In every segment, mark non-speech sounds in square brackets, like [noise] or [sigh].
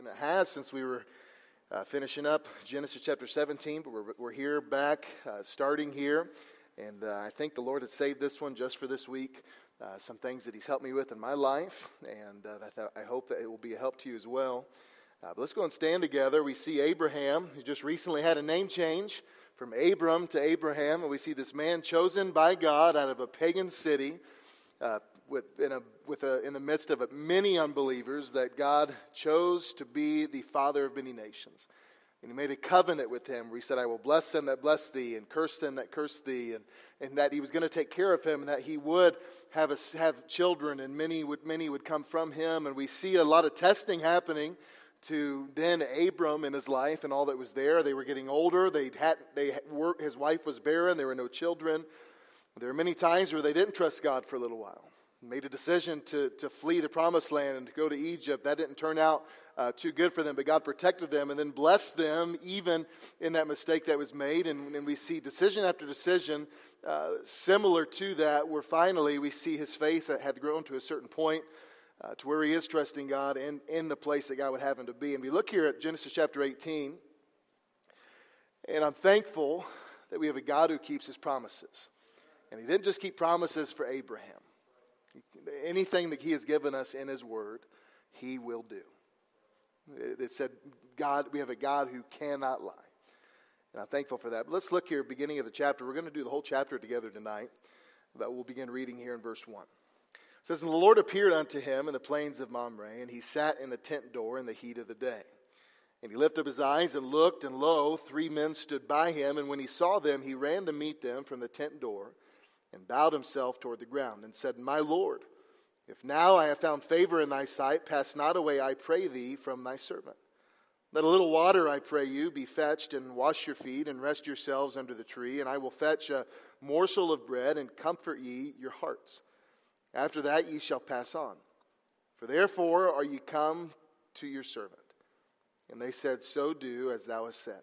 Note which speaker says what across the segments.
Speaker 1: than it has since we were uh, finishing up Genesis chapter 17, but we're, we're here back, uh, starting here. And uh, I think the Lord had saved this one just for this week. Uh, some things that He's helped me with in my life, and uh, I, I, hope that it will be a help to you as well. Uh, but let's go and stand together. We see Abraham, who just recently had a name change from Abram to Abraham, and we see this man chosen by God out of a pagan city. Uh, with, in, a, with a, in the midst of many unbelievers that God chose to be the father of many nations. And he made a covenant with him where he said, I will bless them that bless thee, and curse them that curse thee, and, and that he was going to take care of him, and that he would have, a, have children, and many would, many would come from him. And we see a lot of testing happening to then Abram in his life and all that was there. They were getting older. They had, they were, his wife was barren. There were no children. There were many times where they didn't trust God for a little while made a decision to, to flee the promised land and to go to Egypt. That didn't turn out uh, too good for them, but God protected them and then blessed them even in that mistake that was made. And, and we see decision after decision uh, similar to that, where finally we see his faith had grown to a certain point uh, to where he is trusting God in, in the place that God would have him to be. And we look here at Genesis chapter 18, and I'm thankful that we have a God who keeps his promises. And he didn't just keep promises for Abraham. Anything that He has given us in His Word, He will do. It said, God, we have a God who cannot lie. And I'm thankful for that. But let's look here, beginning of the chapter. We're going to do the whole chapter together tonight, but we'll begin reading here in verse 1. It says, And the Lord appeared unto him in the plains of Mamre, and he sat in the tent door in the heat of the day. And he lifted up his eyes and looked, and lo, three men stood by him. And when he saw them, he ran to meet them from the tent door and bowed himself toward the ground and said, My Lord, if now I have found favor in thy sight, pass not away, I pray thee, from thy servant. Let a little water, I pray you, be fetched, and wash your feet, and rest yourselves under the tree, and I will fetch a morsel of bread, and comfort ye your hearts. After that ye shall pass on. For therefore are ye come to your servant. And they said, So do as thou hast said.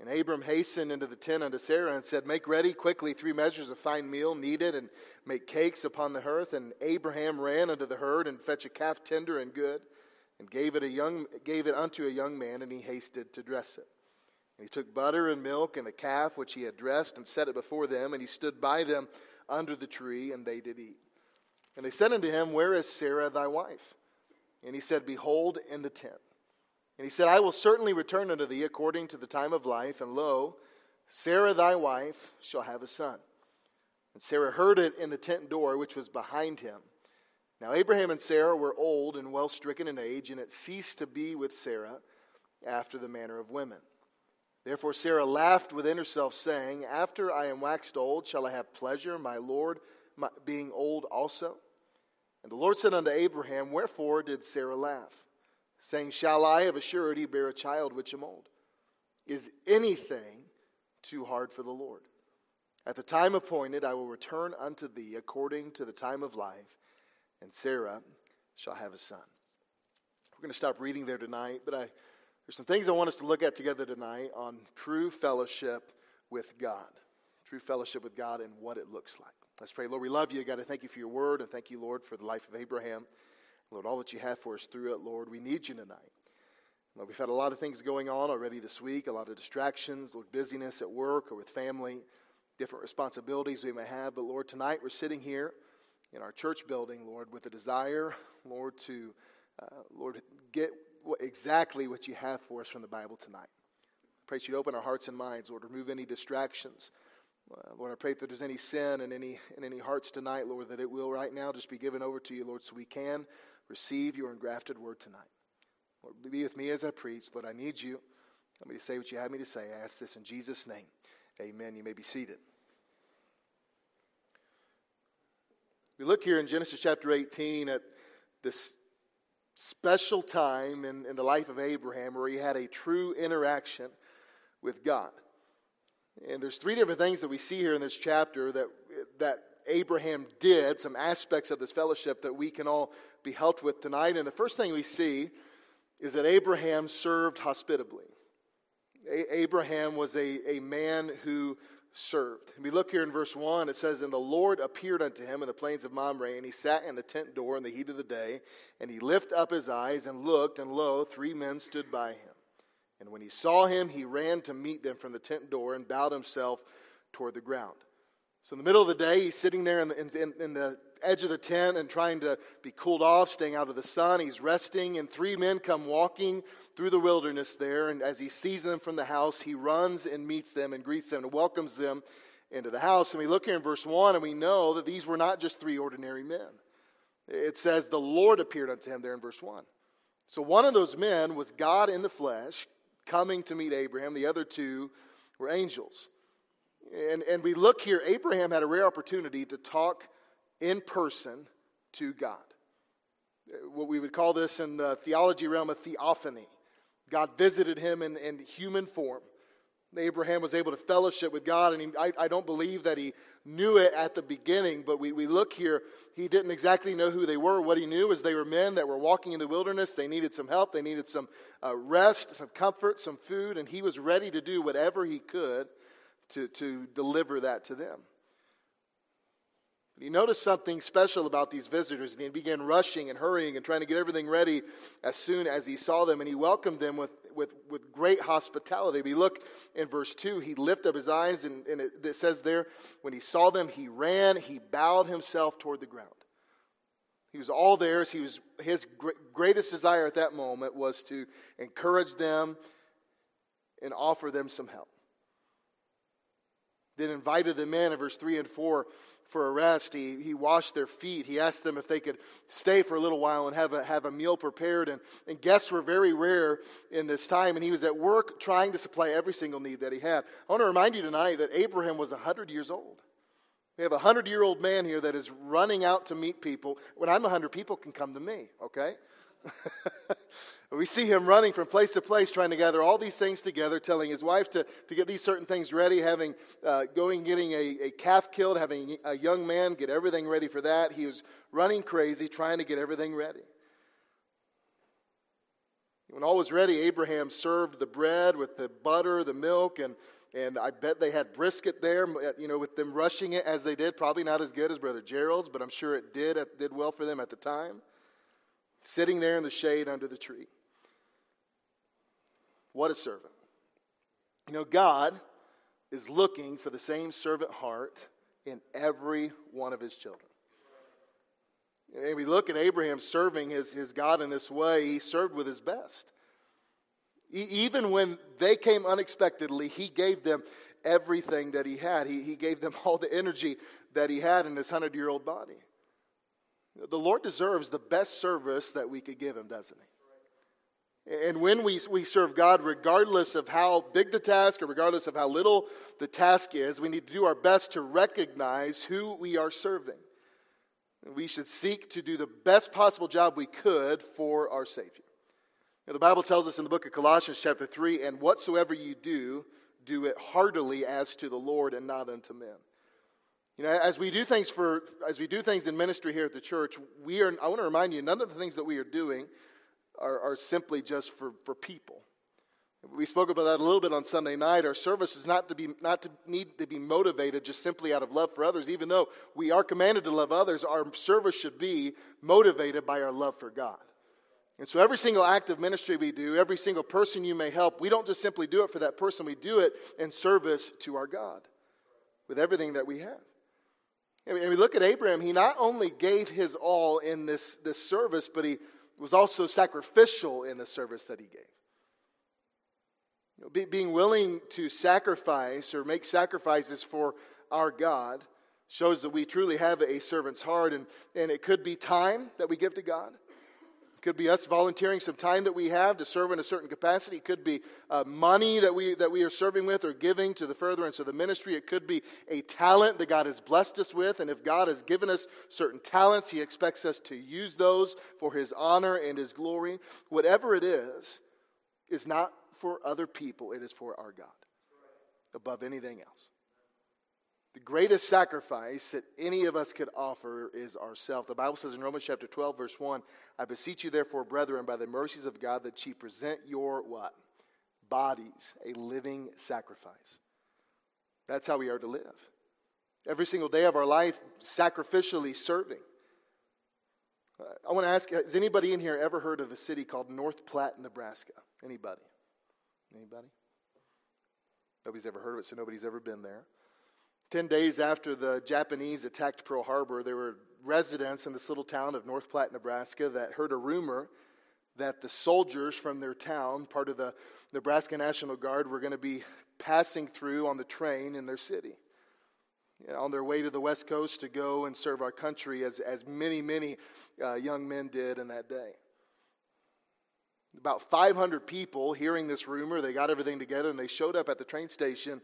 Speaker 1: And Abram hastened into the tent unto Sarah and said, Make ready quickly three measures of fine meal, kneaded, and make cakes upon the hearth. And Abraham ran unto the herd and fetched a calf tender and good, and gave it, a young, gave it unto a young man, and he hasted to dress it. And he took butter and milk and the calf which he had dressed, and set it before them, and he stood by them under the tree, and they did eat. And they said unto him, Where is Sarah thy wife? And he said, Behold, in the tent. And he said, I will certainly return unto thee according to the time of life, and lo, Sarah thy wife shall have a son. And Sarah heard it in the tent door which was behind him. Now Abraham and Sarah were old and well stricken in age, and it ceased to be with Sarah after the manner of women. Therefore Sarah laughed within herself, saying, After I am waxed old, shall I have pleasure, my Lord, my, being old also? And the Lord said unto Abraham, Wherefore did Sarah laugh? Saying, Shall I of a surety bear a child which am old? Is anything too hard for the Lord? At the time appointed, I will return unto thee according to the time of life, and Sarah shall have a son. We're going to stop reading there tonight, but I, there's some things I want us to look at together tonight on true fellowship with God. True fellowship with God and what it looks like. Let's pray. Lord, we love you. God, I thank you for your word, and thank you, Lord, for the life of Abraham. Lord, all that you have for us through it, Lord, we need you tonight. Lord, we've had a lot of things going on already this week, a lot of distractions, Lord, busyness at work or with family, different responsibilities we may have. But Lord, tonight we're sitting here in our church building, Lord, with a desire, Lord, to, uh, Lord, get exactly what you have for us from the Bible tonight. I pray that you'd open our hearts and minds, Lord, remove any distractions. Uh, Lord, I pray that there's any sin in any, in any hearts tonight, Lord, that it will right now just be given over to you, Lord, so we can receive your engrafted word tonight. Lord, be with me as I preach. Lord, I need you. Let me to say what you have me to say. I ask this in Jesus' name. Amen. You may be seated. We look here in Genesis chapter 18 at this special time in, in the life of Abraham where he had a true interaction with God. And there's three different things that we see here in this chapter that, that Abraham did, some aspects of this fellowship that we can all be helped with tonight. And the first thing we see is that Abraham served hospitably. A- Abraham was a, a man who served. And we look here in verse 1, it says, And the Lord appeared unto him in the plains of Mamre, and he sat in the tent door in the heat of the day, and he lifted up his eyes and looked, and lo, three men stood by him. And when he saw him, he ran to meet them from the tent door and bowed himself toward the ground. So in the middle of the day, he's sitting there in the, in, in the edge of the tent and trying to be cooled off, staying out of the sun. He's resting, and three men come walking through the wilderness there. And as he sees them from the house, he runs and meets them and greets them and welcomes them into the house. And we look here in verse 1, and we know that these were not just three ordinary men. It says, The Lord appeared unto him there in verse 1. So one of those men was God in the flesh coming to meet Abraham, the other two were angels. And, and we look here, Abraham had a rare opportunity to talk in person to God. What we would call this in the theology realm a theophany. God visited him in, in human form. Abraham was able to fellowship with God, and he, I, I, don't believe that he knew it at the beginning, but we, we look here, he didn't exactly know who they were. What he knew is they were men that were walking in the wilderness. They needed some help, they needed some uh, rest, some comfort, some food, and he was ready to do whatever he could to, to deliver that to them. But he noticed something special about these visitors, and he began rushing and hurrying and trying to get everything ready as soon as he saw them, and he welcomed them with, with, with great hospitality. We look in verse 2, he lifted up his eyes, and, and it, it says there, when he saw them, he ran, he bowed himself toward the ground. He was all theirs. He was, his greatest desire at that moment was to encourage them and offer them some help then invited them in in verse 3 and 4 for a rest. He, he washed their feet. He asked them if they could stay for a little while and have a, have a meal prepared. And, and guests were very rare in this time. And he was at work trying to supply every single need that he had. I want to remind you tonight that Abraham was 100 years old. We have a 100 year old man here that is running out to meet people. When I'm 100, people can come to me, okay? [laughs] we see him running from place to place, trying to gather all these things together, telling his wife to, to get these certain things ready, having uh, going getting a, a calf killed, having a young man get everything ready for that. He was running crazy, trying to get everything ready. When all was ready, Abraham served the bread with the butter, the milk, and and I bet they had brisket there, you know, with them rushing it as they did. Probably not as good as Brother Gerald's, but I'm sure it did, it did well for them at the time sitting there in the shade under the tree. What a servant. You know, God is looking for the same servant heart in every one of his children. And we look at Abraham serving his, his God in this way, he served with his best. even when they came unexpectedly, he gave them everything that he had. He, he gave them [laughs] all the energy that he had in his 100 year old body. The Lord deserves the best service that we could give him, doesn't he? And when we, we serve God, regardless of how big the task or regardless of how little the task is, we need to do our best to recognize who we are serving. We should seek to do the best possible job we could for our Savior. The Bible tells us in the book of Colossians, chapter 3 and whatsoever you do, do it heartily as to the Lord and not unto men. You know, as we do things for as we do things in ministry here at the church, we are I want to remind you, none of the things that we are doing are, are simply just for, for people. We spoke about that a little bit on Sunday night. Our service is not to be not to need to be motivated just simply out of love for others. Even though we are commanded to love others, our service should be motivated by our love for God. And so every single act of ministry we do, every single person you may help, we don't just simply do it for that person, we do it in service to our God with everything that we have. And we look at Abraham, he not only gave his all in this, this service, but he was also sacrificial in the service that he gave. You know, be, being willing to sacrifice or make sacrifices for our God shows that we truly have a servant's heart, and, and it could be time that we give to God. Could be us volunteering some time that we have to serve in a certain capacity. It could be uh, money that we, that we are serving with or giving to the furtherance of the ministry. It could be a talent that God has blessed us with. And if God has given us certain talents, He expects us to use those for His honor and His glory. Whatever it is, is not for other people, it is for our God above anything else. The greatest sacrifice that any of us could offer is ourselves. The Bible says in Romans chapter 12, verse 1, I beseech you therefore, brethren, by the mercies of God, that ye present your what? Bodies, a living sacrifice. That's how we are to live. Every single day of our life, sacrificially serving. Uh, I want to ask has anybody in here ever heard of a city called North Platte, Nebraska? Anybody? Anybody? Nobody's ever heard of it, so nobody's ever been there. Ten days after the Japanese attacked Pearl Harbor, there were residents in this little town of North Platte, Nebraska, that heard a rumor that the soldiers from their town, part of the Nebraska National Guard, were going to be passing through on the train in their city. On their way to the West Coast to go and serve our country, as, as many, many uh, young men did in that day. About 500 people hearing this rumor, they got everything together and they showed up at the train station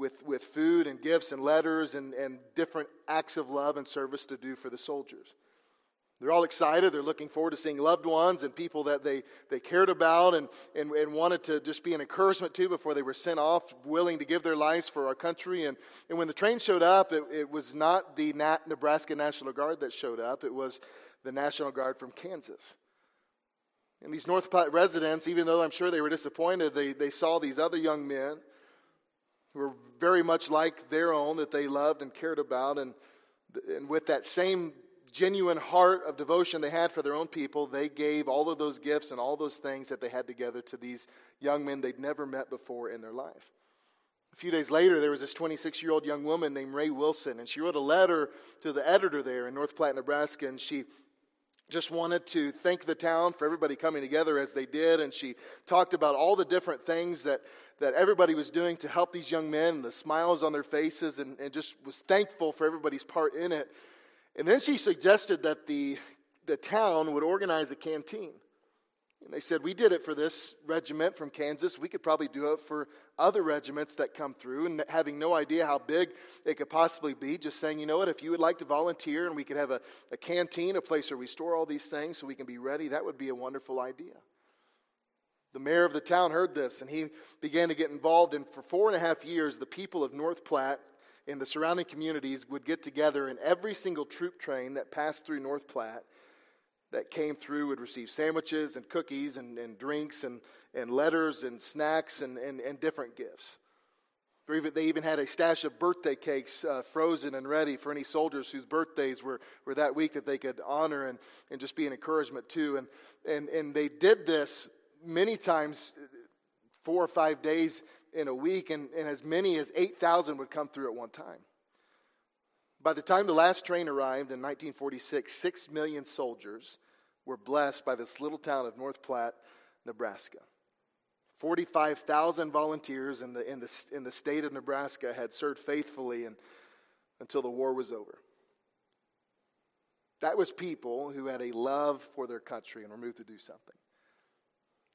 Speaker 1: with, with food and gifts and letters and, and different acts of love and service to do for the soldiers. They're all excited. They're looking forward to seeing loved ones and people that they, they cared about and, and, and wanted to just be an encouragement to before they were sent off, willing to give their lives for our country. And, and when the train showed up, it, it was not the Nat, Nebraska National Guard that showed up, it was the National Guard from Kansas. And these North Platte residents, even though I'm sure they were disappointed, they, they saw these other young men were very much like their own that they loved and cared about. And, and with that same genuine heart of devotion they had for their own people, they gave all of those gifts and all those things that they had together to these young men they'd never met before in their life. A few days later, there was this 26 year old young woman named Rae Wilson, and she wrote a letter to the editor there in North Platte, Nebraska, and she just wanted to thank the town for everybody coming together as they did. And she talked about all the different things that, that everybody was doing to help these young men, the smiles on their faces, and, and just was thankful for everybody's part in it. And then she suggested that the, the town would organize a canteen. And they said, We did it for this regiment from Kansas. We could probably do it for other regiments that come through. And having no idea how big it could possibly be, just saying, You know what, if you would like to volunteer and we could have a, a canteen, a place where we store all these things so we can be ready, that would be a wonderful idea. The mayor of the town heard this and he began to get involved. And for four and a half years, the people of North Platte and the surrounding communities would get together, and every single troop train that passed through North Platte that came through would receive sandwiches and cookies and, and drinks and, and letters and snacks and, and, and different gifts. They even had a stash of birthday cakes uh, frozen and ready for any soldiers whose birthdays were, were that week that they could honor and, and just be an encouragement to. And, and, and they did this many times, four or five days in a week, and, and as many as 8,000 would come through at one time. By the time the last train arrived in 1946, six million soldiers were blessed by this little town of North Platte, Nebraska. 45,000 volunteers in the, in, the, in the state of Nebraska had served faithfully and, until the war was over. That was people who had a love for their country and were moved to do something.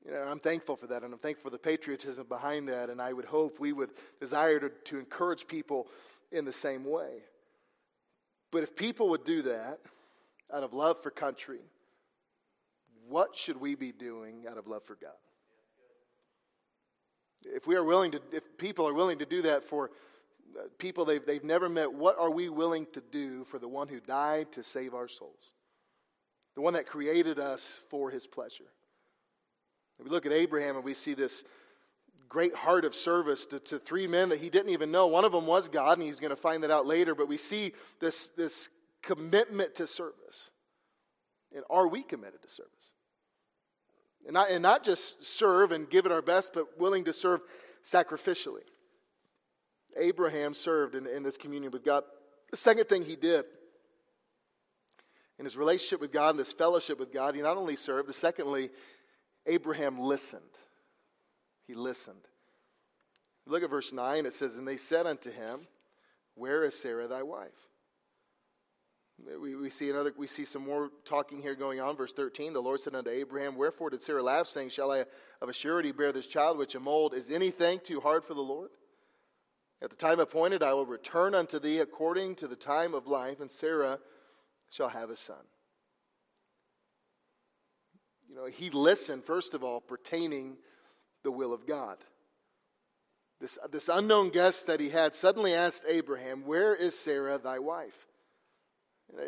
Speaker 1: You know, I'm thankful for that, and I'm thankful for the patriotism behind that, and I would hope we would desire to, to encourage people in the same way. But if people would do that out of love for country, what should we be doing out of love for God? If we are willing to, if people are willing to do that for uh, people they've, they've never met, what are we willing to do for the one who died to save our souls? The one that created us for his pleasure. We look at Abraham and we see this great heart of service to, to three men that he didn't even know. One of them was God, and he's going to find that out later, but we see this, this commitment to service. And are we committed to service? And not, and not just serve and give it our best, but willing to serve sacrificially. Abraham served in, in this communion with God. The second thing he did in his relationship with God and this fellowship with God, he not only served, the secondly, Abraham listened. He listened. Look at verse 9. It says, And they said unto him, Where is Sarah thy wife? We, we, see another, we see some more talking here going on. Verse 13 The Lord said unto Abraham, Wherefore did Sarah laugh, saying, Shall I of a surety bear this child which am old? Is anything too hard for the Lord? At the time appointed, I will return unto thee according to the time of life, and Sarah shall have a son. You know, he listened, first of all, pertaining the will of God. This, this unknown guest that he had suddenly asked Abraham, Where is Sarah, thy wife?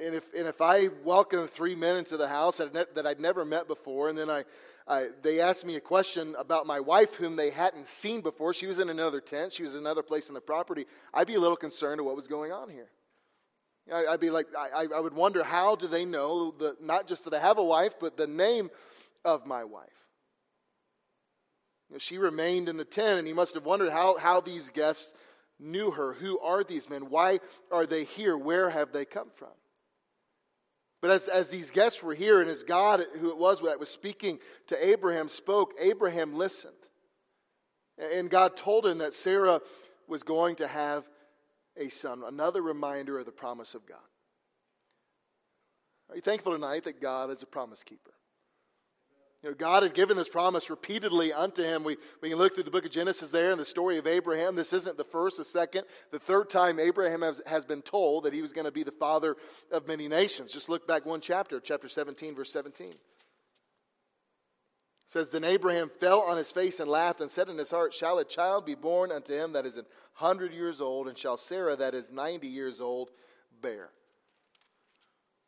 Speaker 1: And if, and if I welcome three men into the house that, that I'd never met before, and then I, I, they asked me a question about my wife, whom they hadn't seen before. She was in another tent, she was in another place in the property. I'd be a little concerned of what was going on here. I, would be like, I, I would wonder how do they know the, not just that I have a wife, but the name of my wife. She remained in the tent, and he must have wondered how, how these guests knew her. Who are these men? Why are they here? Where have they come from? But as, as these guests were here, and as God, who it was that was speaking to Abraham, spoke, Abraham listened. And God told him that Sarah was going to have a son. Another reminder of the promise of God. Are you thankful tonight that God is a promise keeper? You know, God had given this promise repeatedly unto him. We, we can look through the book of Genesis there and the story of Abraham. This isn't the first, the second, the third time Abraham has, has been told that he was going to be the father of many nations. Just look back one chapter, chapter 17, verse 17. It says, Then Abraham fell on his face and laughed and said in his heart, Shall a child be born unto him that is an hundred years old, and shall Sarah that is ninety years old bear?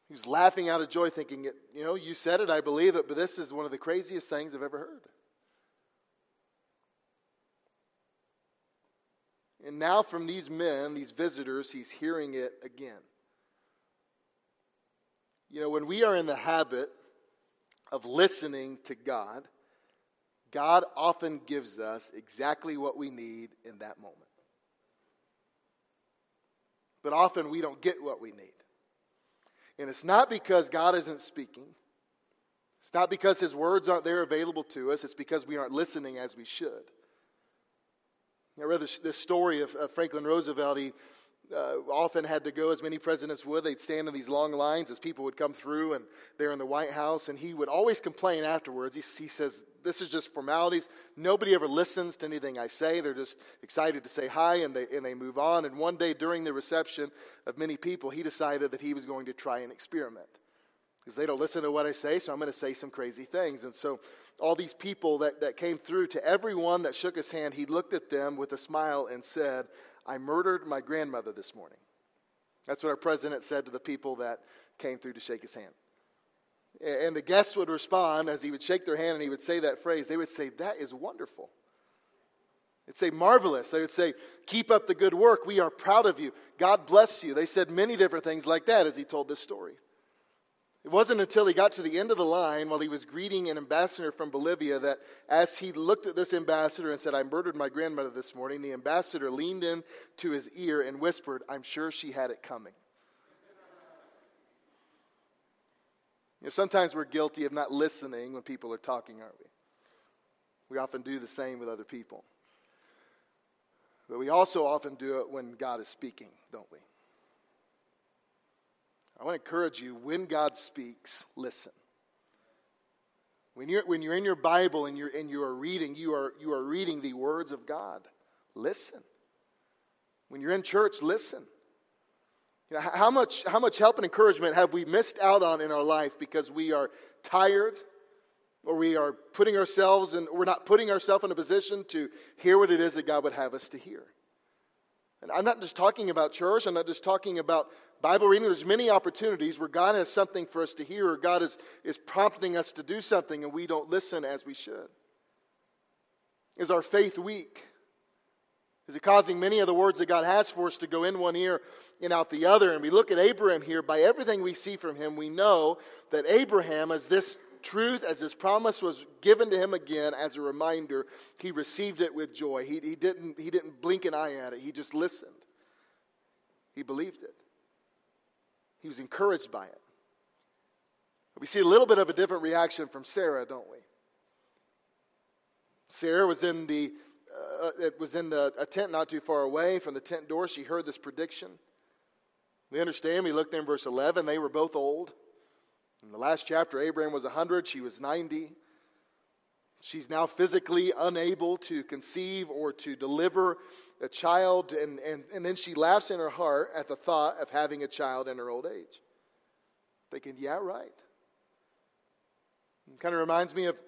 Speaker 1: He was laughing out of joy, thinking, You know, you said it, I believe it, but this is one of the craziest things I've ever heard. And now, from these men, these visitors, he's hearing it again. You know, when we are in the habit of listening to God, God often gives us exactly what we need in that moment. But often we don't get what we need. And it's not because God isn't speaking. It's not because his words aren't there available to us. It's because we aren't listening as we should. I read this, this story of, of Franklin Roosevelt. He uh, often had to go, as many presidents would. They'd stand in these long lines as people would come through, and they're in the White House. And he would always complain afterwards. He, he says, This is just formalities. Nobody ever listens to anything I say. They're just excited to say hi, and they, and they move on. And one day during the reception of many people, he decided that he was going to try an experiment. Because they don't listen to what I say, so I'm going to say some crazy things. And so, all these people that, that came through, to everyone that shook his hand, he looked at them with a smile and said, I murdered my grandmother this morning. That's what our president said to the people that came through to shake his hand. And the guests would respond as he would shake their hand and he would say that phrase. They would say, That is wonderful. They'd say, Marvelous. They would say, Keep up the good work. We are proud of you. God bless you. They said many different things like that as he told this story. It wasn't until he got to the end of the line while he was greeting an ambassador from Bolivia that, as he looked at this ambassador and said, I murdered my grandmother this morning, the ambassador leaned in to his ear and whispered, I'm sure she had it coming. You know, sometimes we're guilty of not listening when people are talking, aren't we? We often do the same with other people. But we also often do it when God is speaking, don't we? I want to encourage you when God speaks, listen. When you're, when you're in your Bible and you're, and you are reading, you are, you are reading the words of God. Listen. When you're in church, listen. You know, how, much, how much help and encouragement have we missed out on in our life because we are tired or we are putting ourselves and we're not putting ourselves in a position to hear what it is that God would have us to hear? And I'm not just talking about church, I'm not just talking about Bible reading, there's many opportunities where God has something for us to hear or God is, is prompting us to do something and we don't listen as we should. Is our faith weak? Is it causing many of the words that God has for us to go in one ear and out the other? And we look at Abraham here, by everything we see from him, we know that Abraham, as this truth, as this promise was given to him again as a reminder, he received it with joy. He, he, didn't, he didn't blink an eye at it, he just listened. He believed it. He was encouraged by it. We see a little bit of a different reaction from Sarah, don't we? Sarah was in the uh, it was in the, a tent not too far away from the tent door. She heard this prediction. We understand. We looked in verse 11. They were both old. In the last chapter, Abraham was 100, she was 90. She's now physically unable to conceive or to deliver a child, and, and, and then she laughs in her heart at the thought of having a child in her old age. Thinking, yeah, right. It kind of reminds me of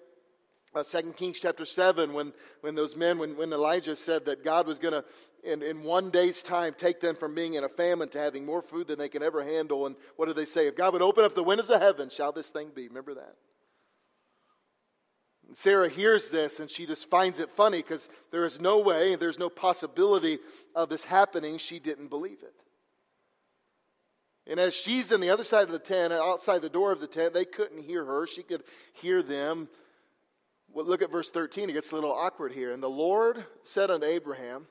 Speaker 1: uh, 2 Kings chapter 7 when, when those men, when, when Elijah said that God was going to, in, in one day's time, take them from being in a famine to having more food than they can ever handle. And what did they say? If God would open up the windows of heaven, shall this thing be? Remember that? Sarah hears this and she just finds it funny because there is no way, there's no possibility of this happening. She didn't believe it. And as she's on the other side of the tent, outside the door of the tent, they couldn't hear her. She could hear them. Well, look at verse 13. It gets a little awkward here. And the Lord said unto Abraham,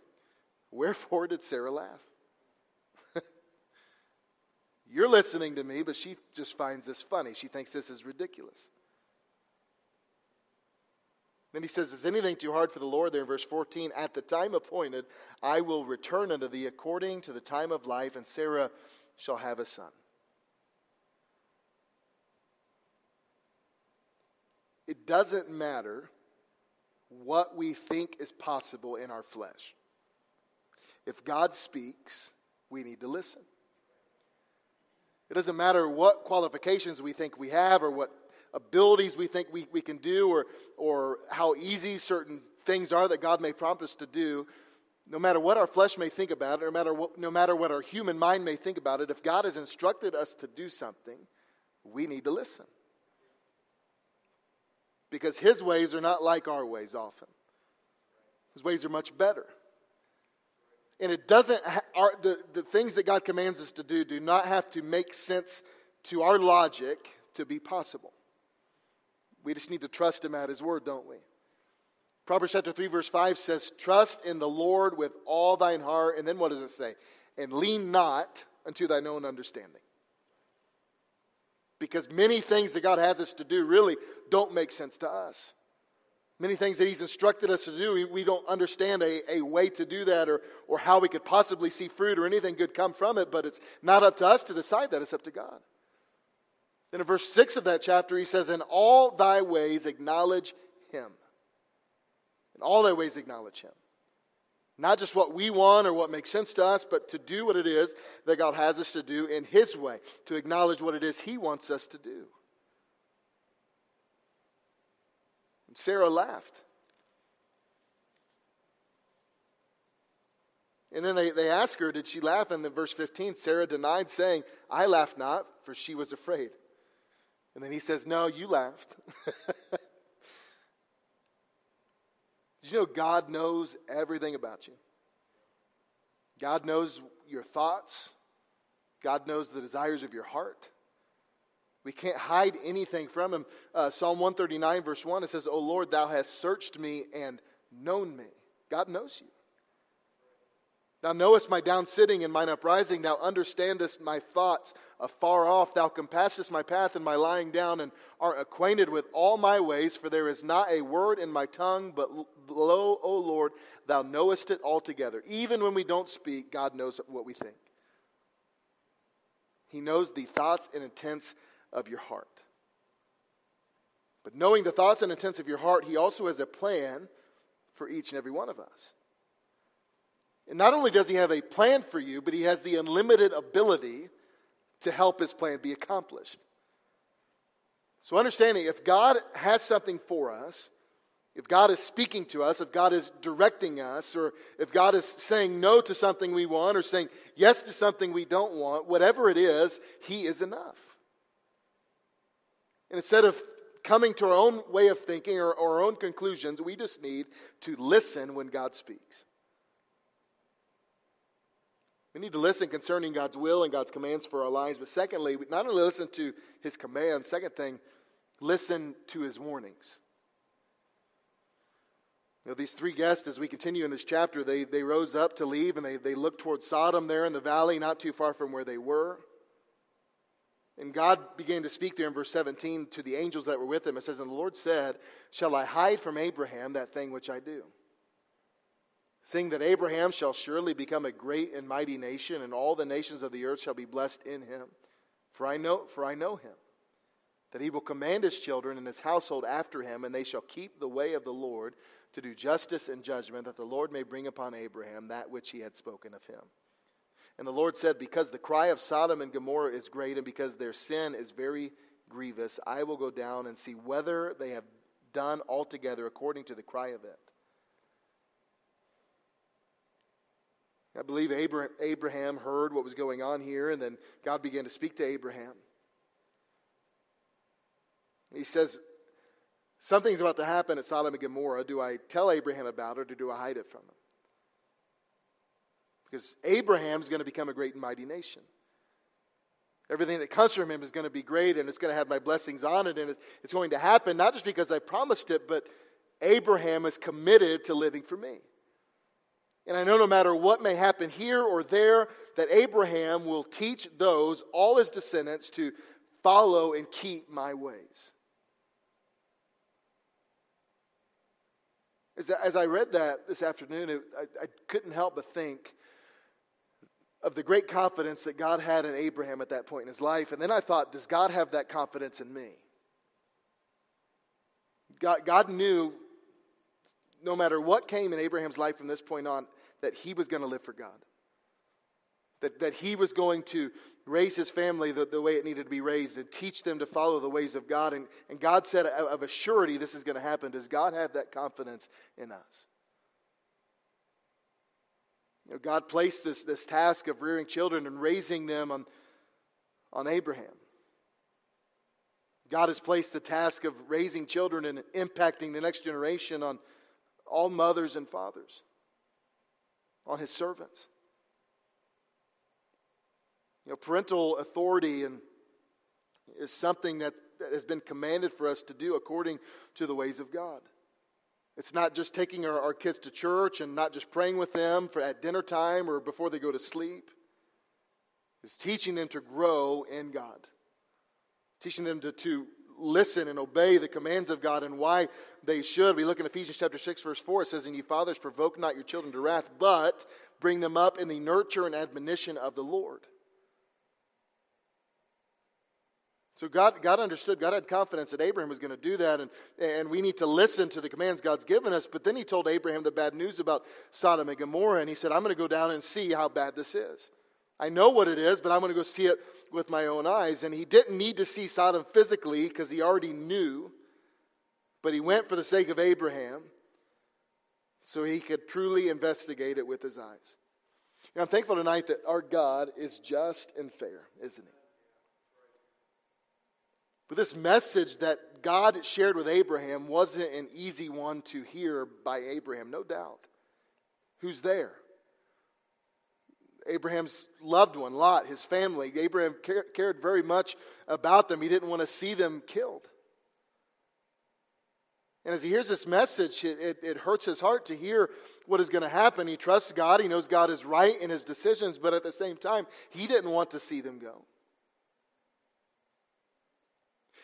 Speaker 1: Wherefore did Sarah laugh? [laughs] You're listening to me, but she just finds this funny. She thinks this is ridiculous. Then he says, Is anything too hard for the Lord? There in verse 14, At the time appointed, I will return unto thee according to the time of life, and Sarah shall have a son. It doesn't matter what we think is possible in our flesh. If God speaks, we need to listen. It doesn't matter what qualifications we think we have or what abilities we think we, we can do or, or how easy certain things are that God may prompt us to do. No matter what our flesh may think about it, no matter what, no matter what our human mind may think about it, if God has instructed us to do something, we need to listen. Because His ways are not like our ways often, His ways are much better. And it doesn't, our, the, the things that God commands us to do do not have to make sense to our logic to be possible. We just need to trust Him at His word, don't we? Proverbs chapter 3, verse 5 says, Trust in the Lord with all thine heart. And then what does it say? And lean not unto thine own understanding. Because many things that God has us to do really don't make sense to us. Many things that He's instructed us to do, we don't understand a, a way to do that or, or how we could possibly see fruit or anything good come from it, but it's not up to us to decide that, it's up to God. Then in verse 6 of that chapter, he says, In all thy ways acknowledge Him. In all thy ways acknowledge Him. Not just what we want or what makes sense to us, but to do what it is that God has us to do in His way, to acknowledge what it is He wants us to do. And Sarah laughed. And then they, they ask her, Did she laugh? And in verse 15, Sarah denied, saying, I laughed not, for she was afraid. And then he says, No, you laughed. [laughs] Did you know God knows everything about you? God knows your thoughts, God knows the desires of your heart. We can't hide anything from him. Uh, Psalm 139, verse 1, it says, O Lord, thou hast searched me and known me. God knows you. Thou knowest my down sitting and mine uprising. Thou understandest my thoughts afar off. Thou compassest my path and my lying down, and art acquainted with all my ways. For there is not a word in my tongue, but lo, O Lord, thou knowest it altogether. Even when we don't speak, God knows what we think. He knows the thoughts and intents of your heart. But knowing the thoughts and intents of your heart, He also has a plan for each and every one of us. And not only does He have a plan for you, but He has the unlimited ability to help His plan be accomplished. So, understanding if God has something for us, if God is speaking to us, if God is directing us, or if God is saying no to something we want or saying yes to something we don't want, whatever it is, He is enough. And instead of coming to our own way of thinking or, our own conclusions, we just need to listen when God speaks. We need to listen concerning God's will and God's commands for our lives. But secondly, not only listen to his commands, second thing, listen to his warnings. You know, these three guests, as we continue in this chapter, they, they rose up to leave and they, they looked towards Sodom there in the valley, not too far from where they were. And God began to speak there in verse 17 to the angels that were with him. It says, And the Lord said, Shall I hide from Abraham that thing which I do? Seeing that Abraham shall surely become a great and mighty nation, and all the nations of the earth shall be blessed in him. For I know, for I know him, that he will command his children and his household after him, and they shall keep the way of the Lord to do justice and judgment, that the Lord may bring upon Abraham that which he had spoken of him. And the Lord said, Because the cry of Sodom and Gomorrah is great, and because their sin is very grievous, I will go down and see whether they have done altogether according to the cry of it. I believe Abraham heard what was going on here, and then God began to speak to Abraham. He says, Something's about to happen at Sodom and Gomorrah. Do I tell Abraham about it or do I hide it from him? Because Abraham's going to become a great and mighty nation. Everything that comes from him is going to be great and it's going to have my blessings on it. And it's going to happen not just because I promised it, but Abraham is committed to living for me. And I know no matter what may happen here or there, that Abraham will teach those, all his descendants, to follow and keep my ways. As, as I read that this afternoon, it, I, I couldn't help but think of the great confidence that God had in Abraham at that point in his life. And then I thought, does God have that confidence in me? God, God knew no matter what came in Abraham's life from this point on, that he was going to live for God. That, that he was going to raise his family the, the way it needed to be raised and teach them to follow the ways of God. And, and God said of a surety this is going to happen. Does God have that confidence in us? You know, God placed this, this task of rearing children and raising them on, on Abraham. God has placed the task of raising children and impacting the next generation on all mothers and fathers, on his servants. You know, parental authority and is something that, that has been commanded for us to do according to the ways of God. It's not just taking our, our kids to church and not just praying with them for at dinner time or before they go to sleep. It's teaching them to grow in God, teaching them to, to listen and obey the commands of God and why they should. We look in Ephesians chapter 6, verse 4. It says, And you fathers, provoke not your children to wrath, but bring them up in the nurture and admonition of the Lord. So God, God understood, God had confidence that Abraham was going to do that, and, and we need to listen to the commands God's given us. But then he told Abraham the bad news about Sodom and Gomorrah, and he said, I'm going to go down and see how bad this is. I know what it is, but I'm going to go see it with my own eyes. And he didn't need to see Sodom physically because he already knew, but he went for the sake of Abraham so he could truly investigate it with his eyes. And I'm thankful tonight that our God is just and fair, isn't he? But this message that God shared with Abraham wasn't an easy one to hear by Abraham, no doubt. Who's there? Abraham's loved one, Lot, his family. Abraham cared very much about them. He didn't want to see them killed. And as he hears this message, it, it, it hurts his heart to hear what is going to happen. He trusts God. He knows God is right in his decisions, but at the same time, he didn't want to see them go.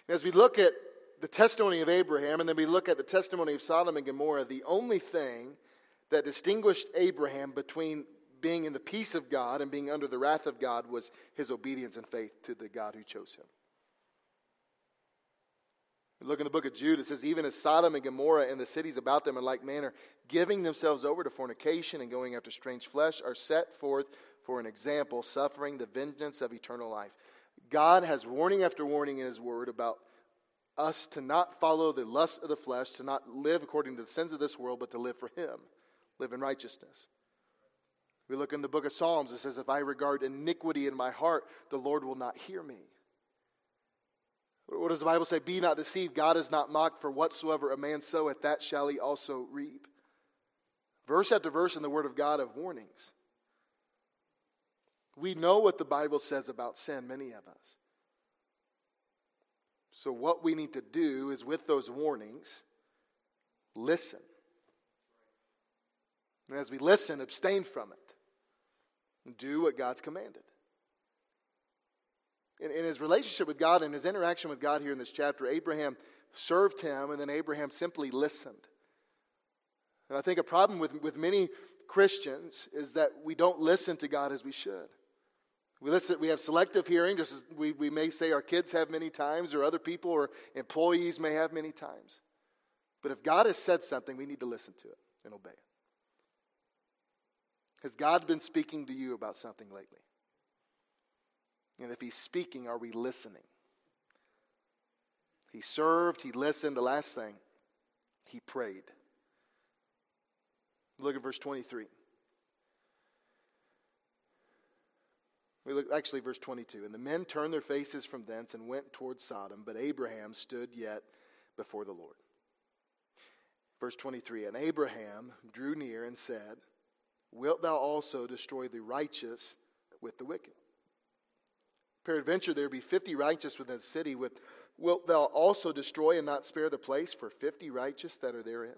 Speaker 1: As we look at the testimony of Abraham and then we look at the testimony of Sodom and Gomorrah, the only thing that distinguished Abraham between being in the peace of God and being under the wrath of God was his obedience and faith to the God who chose him. look in the book of Jude, it says, Even as Sodom and Gomorrah and the cities about them in like manner, giving themselves over to fornication and going after strange flesh, are set forth for an example, suffering the vengeance of eternal life. God has warning after warning in His Word about us to not follow the lust of the flesh, to not live according to the sins of this world, but to live for Him, live in righteousness. We look in the book of Psalms, it says, If I regard iniquity in my heart, the Lord will not hear me. What does the Bible say? Be not deceived. God is not mocked, for whatsoever a man soweth, that shall he also reap. Verse after verse in the Word of God of warnings. We know what the Bible says about sin, many of us. So, what we need to do is, with those warnings, listen. And as we listen, abstain from it. Do what God's commanded. In, in his relationship with God and his interaction with God here in this chapter, Abraham served him, and then Abraham simply listened. And I think a problem with, with many Christians is that we don't listen to God as we should. We, listen, we have selective hearing, just as we, we may say our kids have many times, or other people or employees may have many times. But if God has said something, we need to listen to it and obey it. Has God been speaking to you about something lately? And if He's speaking, are we listening? He served, He listened. The last thing, He prayed. Look at verse 23. We look actually verse 22. And the men turned their faces from thence and went towards Sodom, but Abraham stood yet before the Lord. Verse 23 And Abraham drew near and said, Wilt thou also destroy the righteous with the wicked? Peradventure there be fifty righteous within the city. With, wilt thou also destroy and not spare the place for fifty righteous that are therein?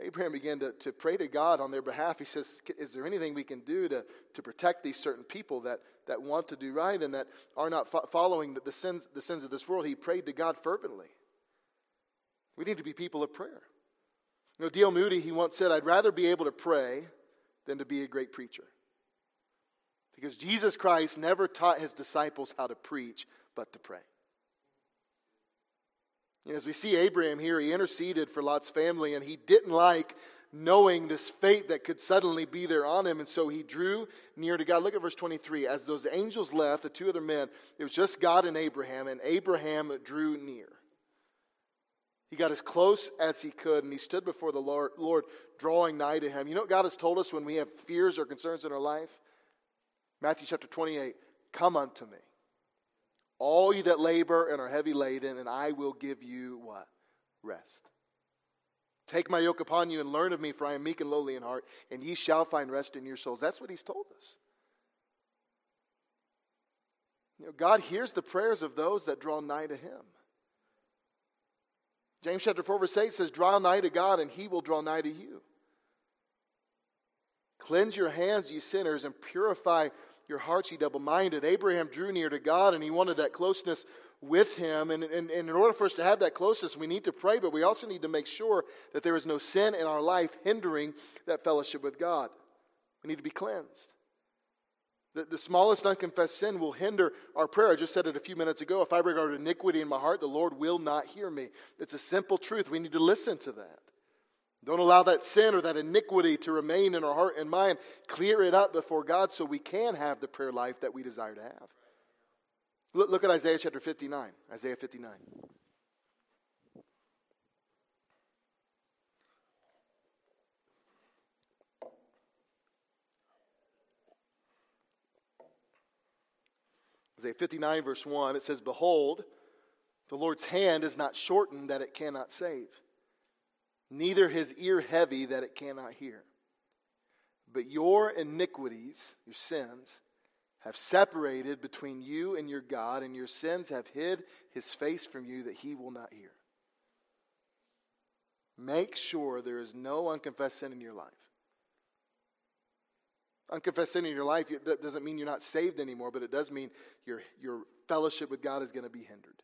Speaker 1: Abraham began to, to pray to God on their behalf. He says, Is there anything we can do to, to protect these certain people that, that want to do right and that are not fo- following the, the, sins, the sins of this world? He prayed to God fervently. We need to be people of prayer. You know, D.L. Moody, he once said, I'd rather be able to pray than to be a great preacher. Because Jesus Christ never taught his disciples how to preach, but to pray. And as we see Abraham here, he interceded for Lot's family, and he didn't like knowing this fate that could suddenly be there on him. And so he drew near to God. Look at verse 23. As those angels left, the two other men, it was just God and Abraham, and Abraham drew near. He got as close as he could, and he stood before the Lord, Lord, drawing nigh to him. You know what God has told us when we have fears or concerns in our life? Matthew chapter 28 Come unto me, all you that labor and are heavy laden, and I will give you what? Rest. Take my yoke upon you and learn of me, for I am meek and lowly in heart, and ye shall find rest in your souls. That's what he's told us. You know, God hears the prayers of those that draw nigh to him. James chapter 4, verse 8 says, Draw nigh to God, and he will draw nigh to you. Cleanse your hands, you sinners, and purify your hearts, ye double minded. Abraham drew near to God, and he wanted that closeness with him. And, and, and, in order for us to have that closeness, we need to pray, but we also need to make sure that there is no sin in our life hindering that fellowship with God. We need to be cleansed. The, the smallest unconfessed sin will hinder our prayer. I just said it a few minutes ago. If I regard iniquity in my heart, the Lord will not hear me. It's a simple truth. We need to listen to that. Don't allow that sin or that iniquity to remain in our heart and mind. Clear it up before God so we can have the prayer life that we desire to have. Look, look at Isaiah chapter 59. Isaiah 59. Isaiah 59, verse 1, it says, Behold, the Lord's hand is not shortened that it cannot save, neither his ear heavy that it cannot hear. But your iniquities, your sins, have separated between you and your God, and your sins have hid his face from you that he will not hear. Make sure there is no unconfessed sin in your life. Unconfessed sin in your life that doesn't mean you're not saved anymore, but it does mean your, your fellowship with God is going to be hindered.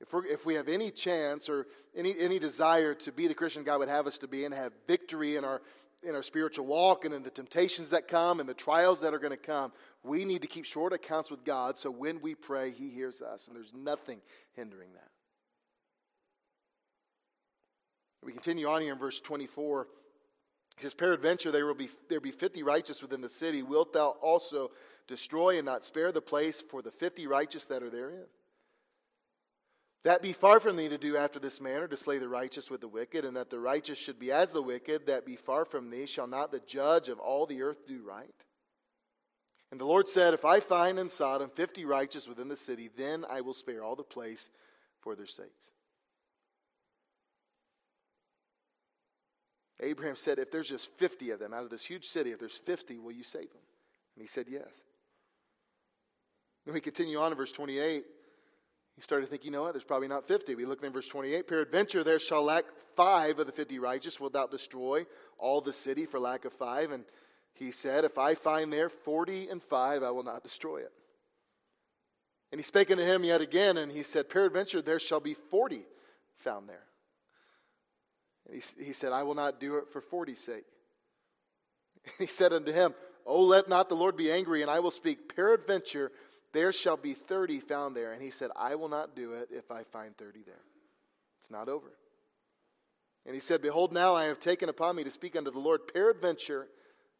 Speaker 1: If, we if we have any chance or any, any desire to be the Christian God would have us to be and have victory in our, in our spiritual walk and in the temptations that come and the trials that are going to come, we need to keep short accounts with God so when we pray, He hears us, and there's nothing hindering that. We continue on here in verse 24. He says, Peradventure there will be there be fifty righteous within the city. Wilt thou also destroy and not spare the place for the fifty righteous that are therein? That be far from thee to do after this manner, to slay the righteous with the wicked, and that the righteous should be as the wicked, that be far from thee, shall not the judge of all the earth do right? And the Lord said, If I find in Sodom fifty righteous within the city, then I will spare all the place for their sakes. Abraham said, If there's just 50 of them out of this huge city, if there's 50, will you save them? And he said, Yes. Then we continue on in verse 28. He started to think, you know what, there's probably not 50. We look in verse 28. Peradventure there shall lack five of the 50 righteous. Wilt thou destroy all the city for lack of five? And he said, If I find there 40 and five, I will not destroy it. And he spake unto him yet again, and he said, Peradventure there shall be 40 found there. And he, he said, I will not do it for forty's sake. [laughs] he said unto him, Oh, let not the Lord be angry, and I will speak. Peradventure, there shall be thirty found there. And he said, I will not do it if I find thirty there. It's not over. And he said, Behold, now I have taken upon me to speak unto the Lord. Peradventure,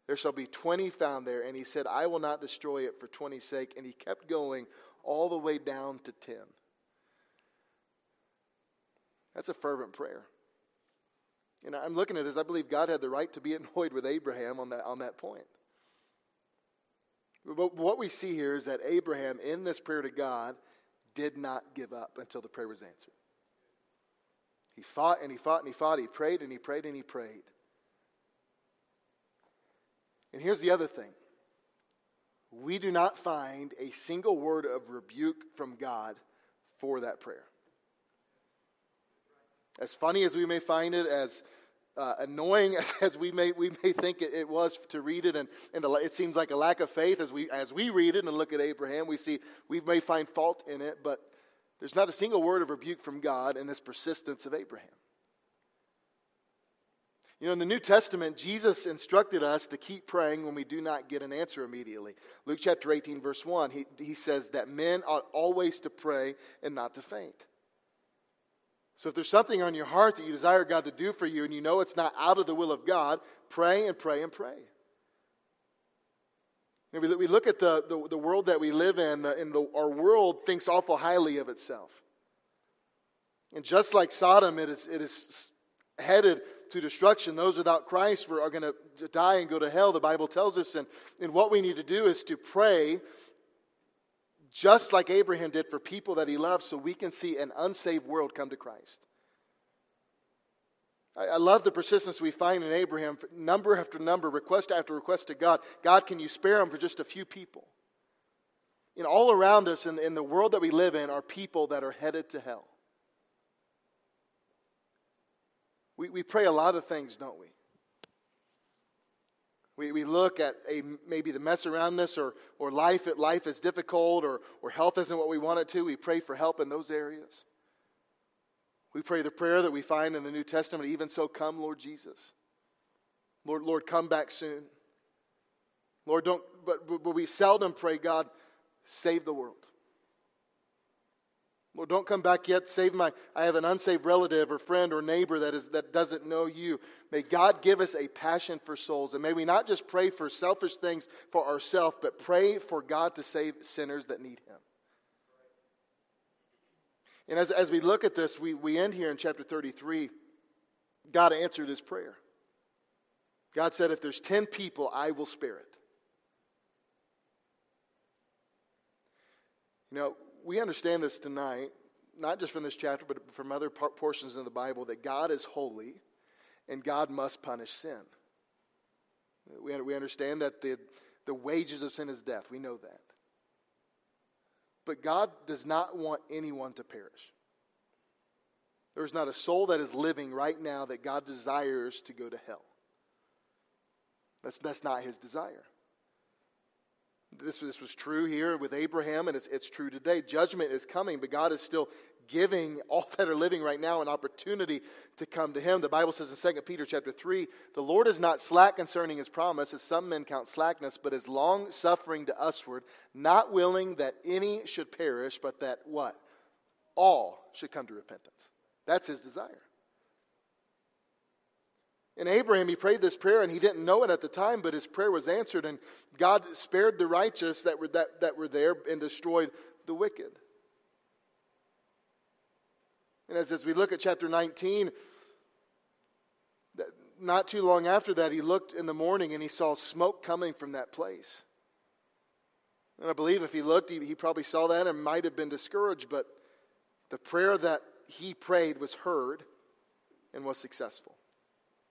Speaker 1: there shall be twenty found there. And he said, I will not destroy it for twenty's sake. And he kept going all the way down to ten. That's a fervent prayer. And I'm looking at this, I believe God had the right to be [laughs] annoyed with Abraham on that, on that point. But what we see here is that Abraham, in this prayer to God, did not give up until the prayer was answered. He fought and he fought and he fought. He prayed and he prayed and he prayed. And here's the other thing we do not find a single word of rebuke from God for that prayer. As funny as we may find it, as uh, annoying [laughs] as, as, we may we may think it, it was to read it, and, and it seems like a lack of faith as we as we read it and look at Abraham, we see we may find fault in it, but there's not a single word of rebuke from God in this persistence of Abraham. You know, in the New Testament, Jesus instructed us to keep praying when we do not get an answer immediately. Luke chapter 18, verse 1, he, he says that men ought always to pray and not to faint. So if there's something on your heart that you desire God to do for you and you know it's not out of the will of God, pray and pray and pray. You know, we, look at the, the, the, world that we live in, and the, our world thinks awful highly of itself. And just like Sodom, it is, it is headed to destruction. Those without Christ are going to die and go to hell, the Bible tells us. And, and what we need to do is to pray just like Abraham did for people that he loved, so we can see an unsaved world come to Christ. I, I love the persistence we find in Abraham, number after number, request after request to God. God, can you spare him for just a few people? You know, all around us in, in the world that we live in are people that are headed to hell. We, we pray a lot of things, don't we? We, we look at a, maybe the mess around us or, or life, life is difficult or, or health isn't what we want it to. We pray for help in those areas. We pray the prayer that we find in the New Testament, even so, come, Lord Jesus. Lord, Lord, come back soon. Lord, don't, but, but we seldom pray, God, save the world. Lord, don't come back yet. Save my, I have an unsaved relative or friend or neighbor that, is, that doesn't know you. May God give us a passion for souls. And may we not just pray for selfish things for ourselves, but pray for God to save sinners that need Him. And as, as we look at this, we, we end here in chapter 33. God answered his prayer. God said, If there's 10 people, I will spare it. You know, we understand this tonight, not just from this chapter, but from other portions of the Bible, that God is holy and God must punish sin. We, we understand that the, the wages of sin is death. We know that. But God does not want anyone to perish. There's not a soul that is living right now that God desires to go to hell. That's, that's not his desire. This, this was true here with Abraham, and it's, it's true today. Judgment is coming, but God is still giving [laughs] all that are living right now an opportunity to come to him. The Bible says in 2 Peter chapter 3, the Lord is not slack concerning his promise, as some men count slackness, but is long suffering to usward, not willing that any should perish, but that what? All should come to repentance. That's his desire. In Abraham, he prayed this prayer and he didn't know it at the time, but his prayer was answered, and God spared the righteous that were, that, that were there and destroyed the wicked. And as, as we look at chapter 19, not too long after that, he looked in the morning and he saw smoke coming from that place. And I believe if he looked, he, he probably saw that and might have been discouraged, but the prayer that he prayed was heard and was successful.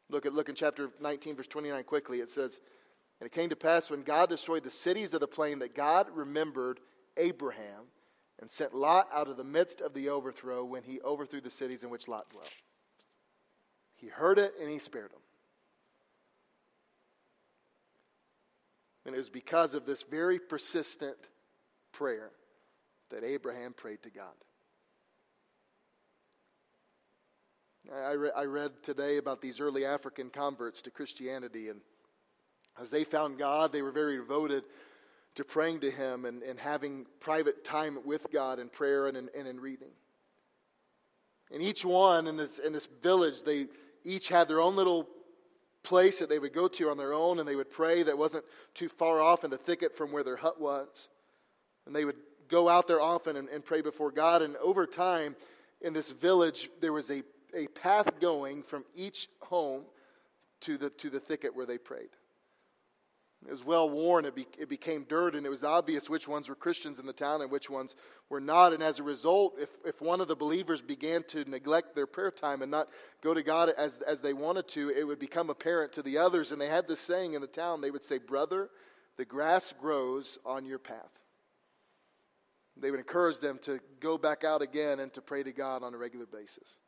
Speaker 1: Look at look in chapter 19, verse 29 quickly. It says, And it came to pass when God destroyed the cities of the plain that God remembered Abraham and sent Lot out of the midst of the overthrow when he overthrew the cities in which Lot dwelt. He heard it and he spared them. And it was because of this very persistent prayer that Abraham prayed to God. I, re- I read today about these early African converts to Christianity, and as they found God, they were very devoted to praying to Him and, and having private time with God in prayer and in, and in reading. And each one in this, in this village, they each had their own little place that they would go to on their own, and they would pray that wasn't too far off in the thicket from where their hut was. And they would go out there often and, and pray before God. And over time, in this village, there was a a path going from each home to the, to the thicket where they prayed. It was well worn. It, be, it became dirt, and it was obvious which ones were Christians in the town and which ones were not. And as a result, if, if one of the believers began to neglect their prayer time and not go to God as, as they wanted to, it would become apparent to the others. And they had this saying in the town they would say, Brother, the grass grows on your path. They would encourage them to go back out again and to pray to God on a regular basis.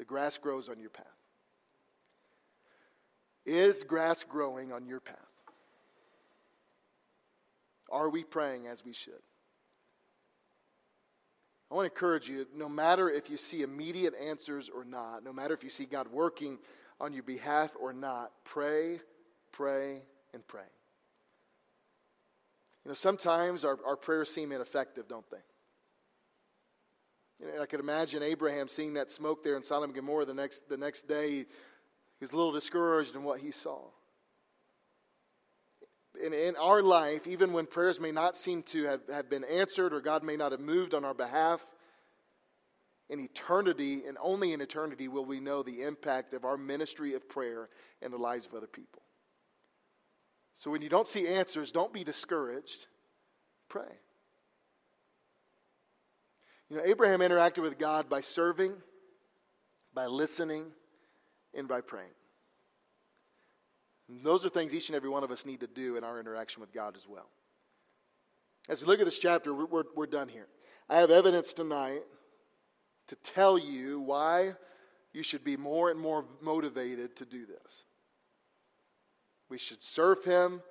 Speaker 1: The grass grows on your path. Is grass growing on your path? Are we praying as we should? I want to encourage you no matter if you see immediate answers or not, no matter if you see God working on your behalf or not, pray, pray, and pray. You know, sometimes our, our prayers seem ineffective, don't they? Know, I could imagine Abraham seeing that smoke there in Sodom and Gomorrah the next, the next day. He was a little discouraged in what he saw in, in our life, even when prayers may not seem to have, have been answered or God may not have moved on our behalf, in eternity and only in eternity will we know the impact of our ministry of prayer in the lives of other people. So when you don't see answers, don't be discouraged. Pray. You know, Abraham interacted with God by serving, by listening, and by praying. And those are things each and every one of us need to do in our interaction with God as well. As we look at this chapter, we're, we're, we're done here. I have evidence tonight to tell you why you should be more and more motivated to do this. We should serve Him.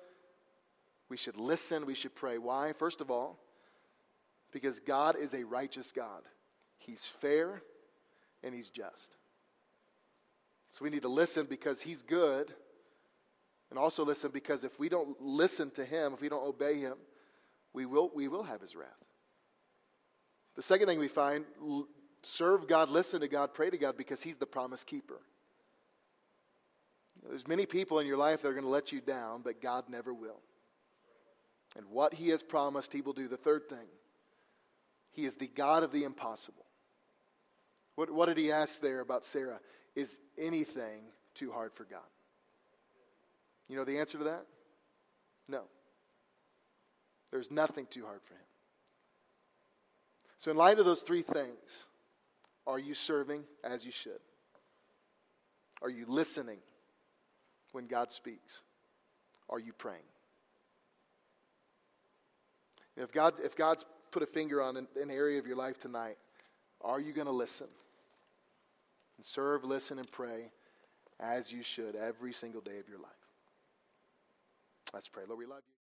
Speaker 1: We should listen. We should pray. Why? First of all, because God is a righteous God. He's fair and He's just. So we need to listen because He's good and also listen because if we don't listen to him, if we don't obey him, we will, we will have his wrath. The second thing we find serve God, listen to God, pray to God because he's the promise keeper. There's many people in your life that are going to let you down, but God never will. And what he has promised, he will do. The third thing, he is the God of the impossible. What, what did he ask there about Sarah? Is anything too hard for God? You know the answer to that? No. There's nothing too hard for him. So, in light of those three things, are you serving as you should? Are you listening when God speaks? Are you praying? If, God, if God's put a finger on an, an area of your life tonight, are you going to listen? And serve, listen, and pray as you should every single day of your life. Let's pray. Lord, we love you.